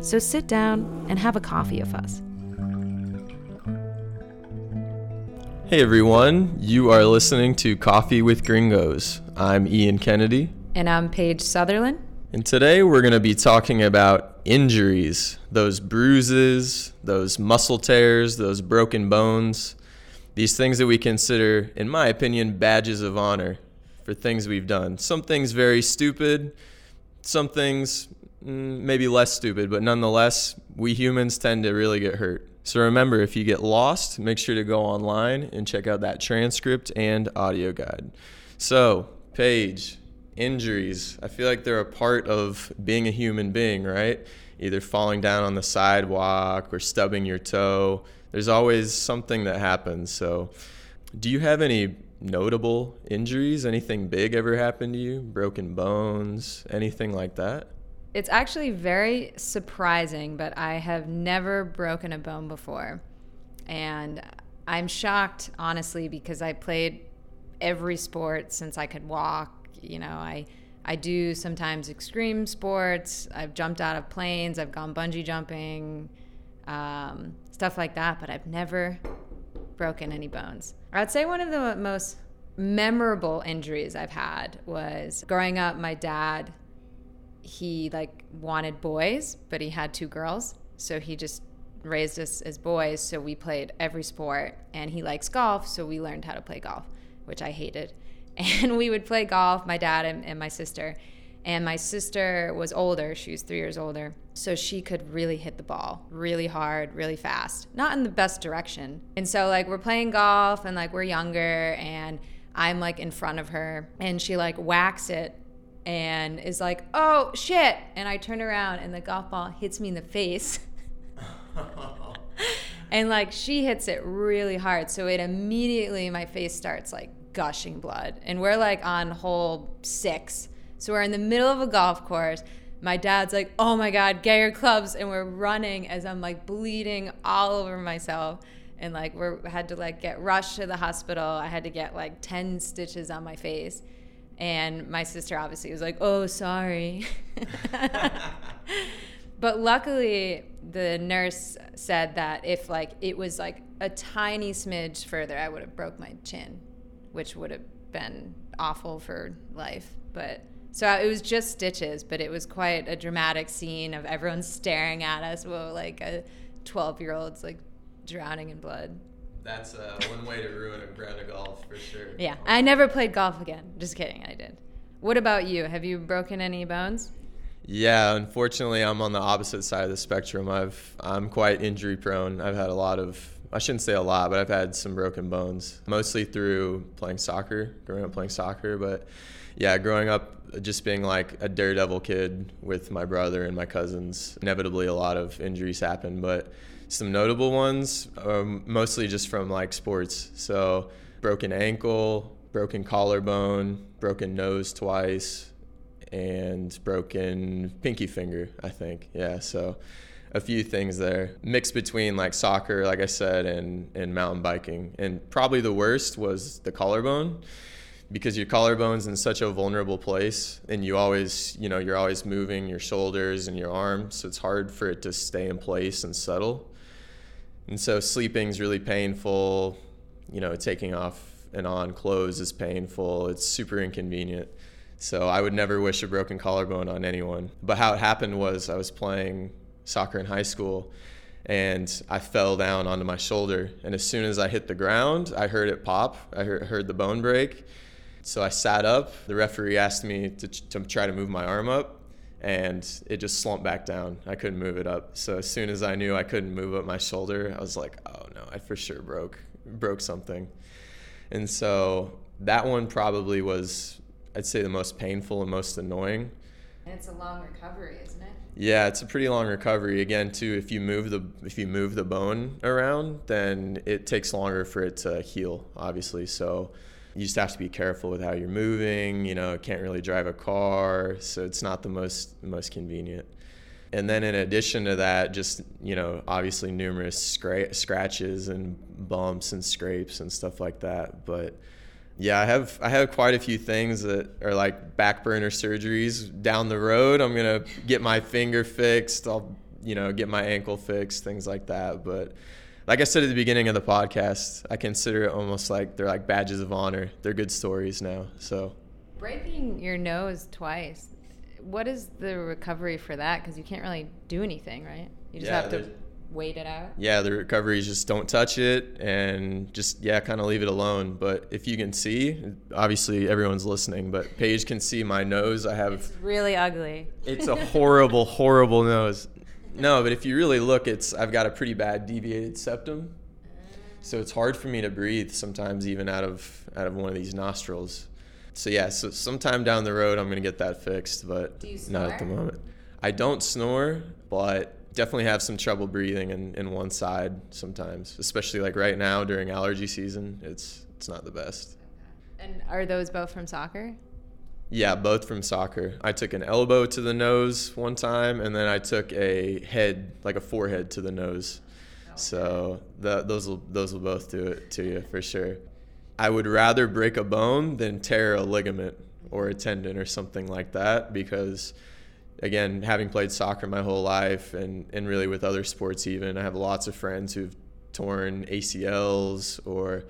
So sit down and have a coffee with us. Hey everyone, you are listening to Coffee with Gringos. I'm Ian Kennedy, And I'm Paige Sutherland. and today we're going to be talking about injuries those bruises, those muscle tears, those broken bones, these things that we consider, in my opinion, badges of honor for things we've done. Some things very stupid, some things Mm, maybe less stupid, but nonetheless, we humans tend to really get hurt. So remember, if you get lost, make sure to go online and check out that transcript and audio guide. So, Paige, injuries. I feel like they're a part of being a human being, right? Either falling down on the sidewalk or stubbing your toe. There's always something that happens. So, do you have any notable injuries? Anything big ever happened to you? Broken bones? Anything like that? It's actually very surprising, but I have never broken a bone before. And I'm shocked, honestly, because I played every sport since I could walk. You know, I, I do sometimes extreme sports. I've jumped out of planes, I've gone bungee jumping, um, stuff like that, but I've never broken any bones. I'd say one of the most memorable injuries I've had was growing up, my dad he like wanted boys, but he had two girls. So he just raised us as boys. So we played every sport and he likes golf. So we learned how to play golf, which I hated. And we would play golf, my dad and, and my sister. And my sister was older. She was three years older. So she could really hit the ball really hard, really fast, not in the best direction. And so, like, we're playing golf and, like, we're younger and I'm, like, in front of her and she, like, whacks it and is like, "Oh shit!" And I turn around and the golf ball hits me in the face. and like she hits it really hard, so it immediately my face starts like gushing blood. And we're like on hole 6. So we're in the middle of a golf course. My dad's like, "Oh my god, get your clubs." And we're running as I'm like bleeding all over myself. And like we're had to like get rushed to the hospital. I had to get like 10 stitches on my face and my sister obviously was like oh sorry. But luckily the nurse said that if like it was like a tiny smidge further i would have broke my chin which would have been awful for life. But so it was just stitches but it was quite a dramatic scene of everyone staring at us while like a 12 year old's like drowning in blood That's uh, one way to ruin a round of golf for sure. yeah i never played golf again just kidding i did what about you have you broken any bones Yeah, unfortunately, I'm on the opposite side of the spectrum. I've I'm quite injury prone. I've had a lot of I shouldn't say a lot, but I've had some broken bones, mostly through playing soccer, growing up playing soccer. But yeah, growing up just being like a daredevil kid with my brother and my cousins, inevitably a lot of injuries happen. But some notable ones, um, mostly just from like sports. So broken ankle, broken collarbone, broken nose twice, and broken pinky finger, I think. Yeah, so a few things there. Mixed between like soccer, like I said, and, and mountain biking. And probably the worst was the collarbone because your collarbone's in such a vulnerable place and you always, you know, you're always moving your shoulders and your arms, so it's hard for it to stay in place and settle. And so sleeping's really painful, you know, taking off and on clothes is painful. It's super inconvenient. So I would never wish a broken collarbone on anyone. But how it happened was I was playing soccer in high school and I fell down onto my shoulder. And as soon as I hit the ground, I heard it pop. I heard, the bone break. So I sat up. The referee asked me to, to try to move my arm up, and it just slumped back down. I couldn't move it up. So as soon as I knew I couldn't move up my shoulder, I was like, oh no, I for sure broke broke something. And so that one probably was, I'd say, the most painful and most annoying. And It's a long recovery, isn't it? Yeah, it's a pretty long recovery. Again, too, if you move the if you move the bone around, then it takes longer for it to heal, obviously. So you just have to be careful with how you're moving. You know, can't really drive a car, so it's not the most most convenient. And then in addition to that, just you know, obviously numerous scra- scratches and bumps and scrapes and stuff like that. But yeah, I have I have quite a few things that are like back burner surgeries down the road. I'm gonna get my finger fixed. I'll you know get my ankle fixed, things like that. But like I said at the beginning of the podcast, I consider it almost like they're like badges of honor. They're good stories now. So Breaking your nose twice. What is the recovery for that? Because you can't really do anything, right? You just Yeah, have to wait it out. yeah, the recovery is just don't touch it and just yeah, kind of leave it alone. But if you can see, obviously everyone's listening, but Paige can see my nose. I have It's really ugly. It's a horrible, horrible nose. No, but if you really look, it's I've got a pretty bad deviated septum, so it's hard for me to breathe sometimes, even out of out of one of these nostrils. So yeah, so sometime down the road, I'm gonna get that fixed, but not at the moment. I don't snore, but definitely have some trouble breathing in, in one side sometimes, especially like right now during allergy season. It's it's not the best. And are those both from soccer? Yeah, both from soccer. I took an elbow to the nose one time, and then I took a head, like a forehead, to the nose. So the, those will those will both do it to you for sure. I would rather break a bone than tear a ligament or a tendon or something like that because, again, having played soccer my whole life and and really with other sports even, I have lots of friends who've torn ACLs or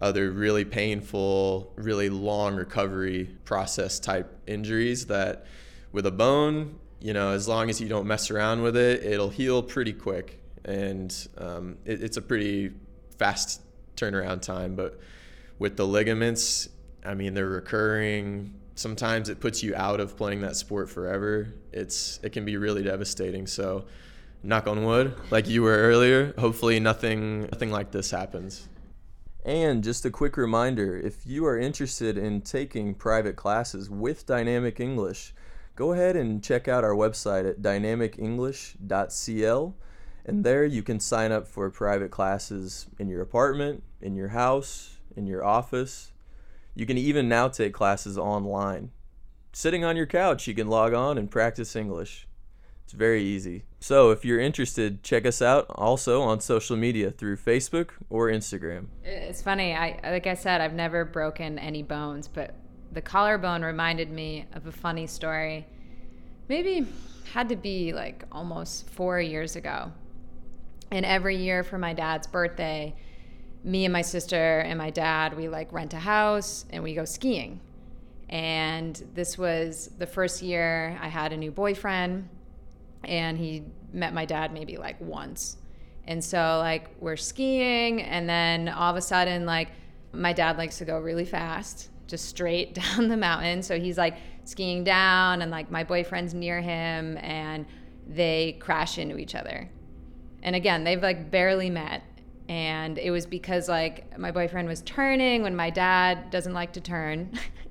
other really painful, really long recovery process type injuries that with a bone, you know, as long as you don't mess around with it, it'll heal pretty quick. And um, it, it's a pretty fast turnaround time. But with the ligaments, I mean, they're recurring. Sometimes it puts you out of playing that sport forever. It's it can be really devastating. So, knock on wood, like you were earlier. Hopefully, nothing nothing like this happens. And just a quick reminder if you are interested in taking private classes with Dynamic English, go ahead and check out our website at dynamicenglish.cl. And there you can sign up for private classes in your apartment, in your house, in your office. You can even now take classes online. Sitting on your couch, you can log on and practice English. It's very easy. So if you're interested, check us out also on social media through Facebook or Instagram. It's funny. I like I said, I've never broken any bones, but the collarbone reminded me of a funny story. Maybe had to be like almost four years ago. And every year for my dad's birthday, me and my sister and my dad, we like rent a house and we go skiing. And this was the first year I had a new boyfriend, and he met my dad maybe like once. And so like we're skiing and then all of a sudden like my dad likes to go really fast, just straight down the mountain. So he's like skiing down and like my boyfriend's near him and they crash into each other. And again, they've like barely met. And it was because like my boyfriend was turning when my dad doesn't like to turn.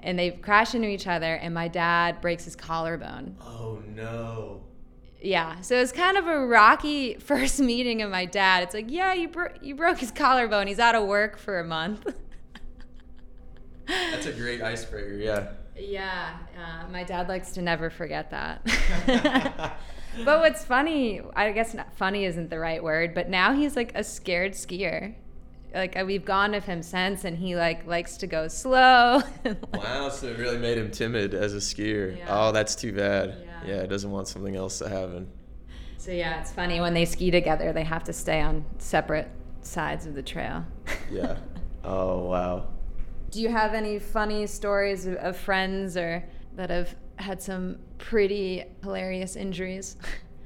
and they crash into each other and my dad breaks his collarbone. Oh no. Yeah, so it's kind of a rocky first meeting of my dad. It's like, yeah, you bro- you broke his collarbone. He's out of work for a month. That's a great icebreaker, yeah. yeah, uh, my dad likes to never forget that. but what's funny, I guess funny isn't the right word, but now he's like a scared skier. Like we've gone with him since, and he like likes to go slow. Wow, so it really made him timid as a skier. Yeah. Oh, that's too bad. Yeah. Yeah, doesn't want something else to happen. So yeah, it's funny when they ski together, they have to stay on separate sides of the trail. Yeah. oh, wow. Do you have any funny stories of, of friends or that have had some pretty hilarious injuries?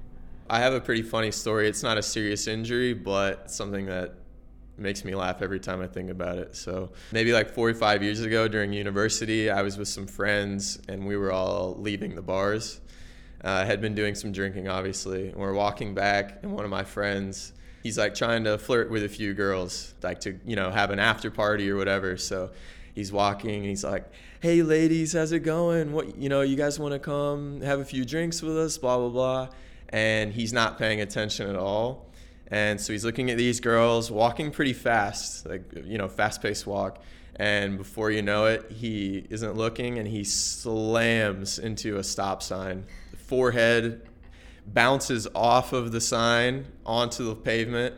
I have a pretty funny story. It's not a serious injury, but something that makes me laugh every time I think about it. So maybe like four or five years ago during university, I was with some friends and we were all leaving the bars. Uh, had been doing some drinking, obviously, and we're walking back, and one of my friends, he's like trying to flirt with a few girls, like to you know have an after party or whatever. So he's walking and he's like, "Hey ladies, how's it going? What you know, you guys want to come have a few drinks with us? Blah blah blah." And he's not paying attention at all. And so he's looking at these girls walking pretty fast, like you know, fast-paced walk. And before you know it, he isn't looking and he slams into a stop sign. Forehead bounces off of the sign onto the pavement.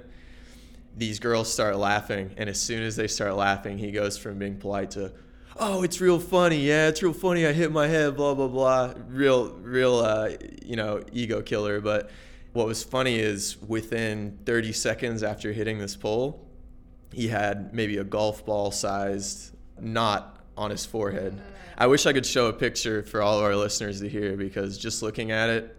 These girls start laughing, and as soon as they start laughing, he goes from being polite to, "Oh, it's real funny. Yeah, it's real funny. I hit my head. Blah blah blah. Real, real, uh, you know, ego killer." But what was funny is within 30 seconds after hitting this pole, he had maybe a golf ball sized knot on his forehead. I wish I could show a picture for all of our listeners to hear because just looking at it,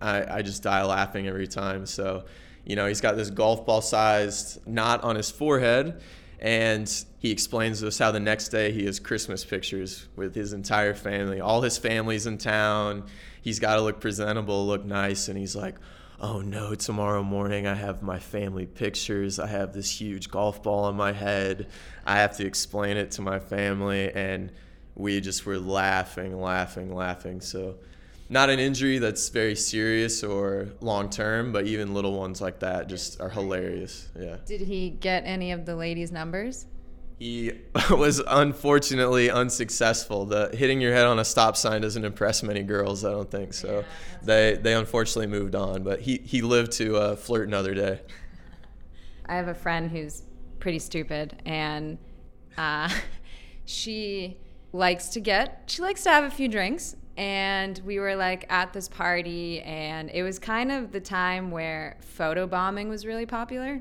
I, I just die laughing every time. So, you know, he's got this golf ball sized knot on his forehead. And he explains to us how the next day he has Christmas pictures with his entire family. All his family's in town. He's got to look presentable, look nice. And he's like, oh no, tomorrow morning I have my family pictures. I have this huge golf ball on my head. I have to explain it to my family. And we just were laughing, laughing, laughing. So, not an injury that's very serious or long term, but even little ones like that just are hilarious. Yeah. Did he get any of the ladies' numbers? He was unfortunately unsuccessful. The hitting your head on a stop sign doesn't impress many girls, I don't think. So they they unfortunately moved on, but he he lived to uh, flirt another day. I have a friend who's pretty stupid, and uh, she likes to get she likes to have a few drinks. And we were like at this party, and it was kind of the time where photo bombing was really popular.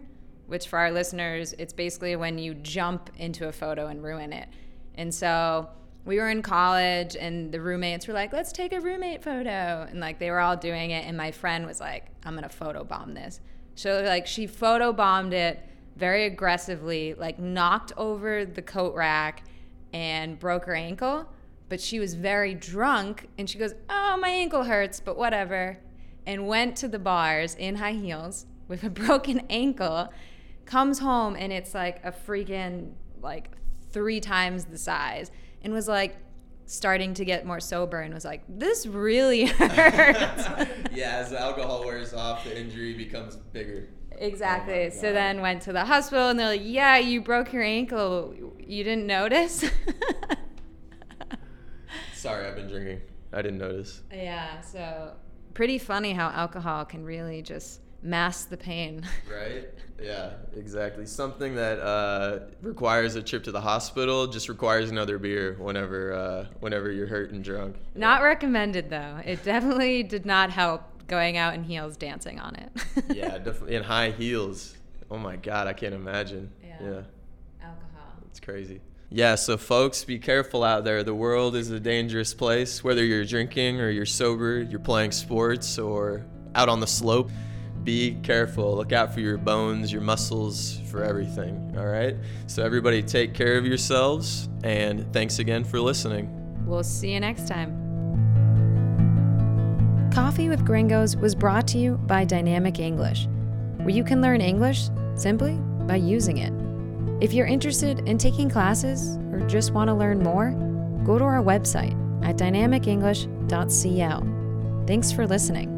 Which, for our listeners, it's basically when you jump into a photo and ruin it. And so we were in college, and the roommates were like, "Let's take a roommate photo," and like they were all doing it. And my friend was like, "I'm gonna photobomb this." So like she photobombed it very aggressively, like knocked over the coat rack and broke her ankle. But she was very drunk and she goes, Oh, my ankle hurts, but whatever. And went to the bars in high heels with a broken ankle, comes home and it's like a freaking like three times the size and was like starting to get more sober and was like, This really hurts. yeah, as the alcohol wears off, the injury becomes bigger. Exactly. Oh so then went to the hospital and they're like, "Yeah, you broke your ankle. You didn't notice?" Sorry, I've been drinking. I didn't notice. yeah, so pretty funny how alcohol can really just mask the pain. Right? Yeah, exactly. Something that uh, requires a trip to the hospital just requires another beer whenever uh, whenever you're hurt and drunk. not recommended though. It definitely did not help going out in heels dancing on it. yeah, definitely in high heels. Oh my god, I can't imagine. Yeah. yeah. Alcohol. It's crazy. Yeah, so folks, be careful out there. The world is a dangerous place. Whether you're drinking or you're sober, you're playing sports or out on the slope, be careful. Look out for your bones, your muscles, for everything. All right? So, everybody, take care of yourselves. And thanks again for listening. We'll see you next time. Coffee with Gringos was brought to you by Dynamic English, where you can learn English simply by using it. If you're interested in taking classes or just want to learn more, go to our website at dynamicenglish.cl. Thanks for listening.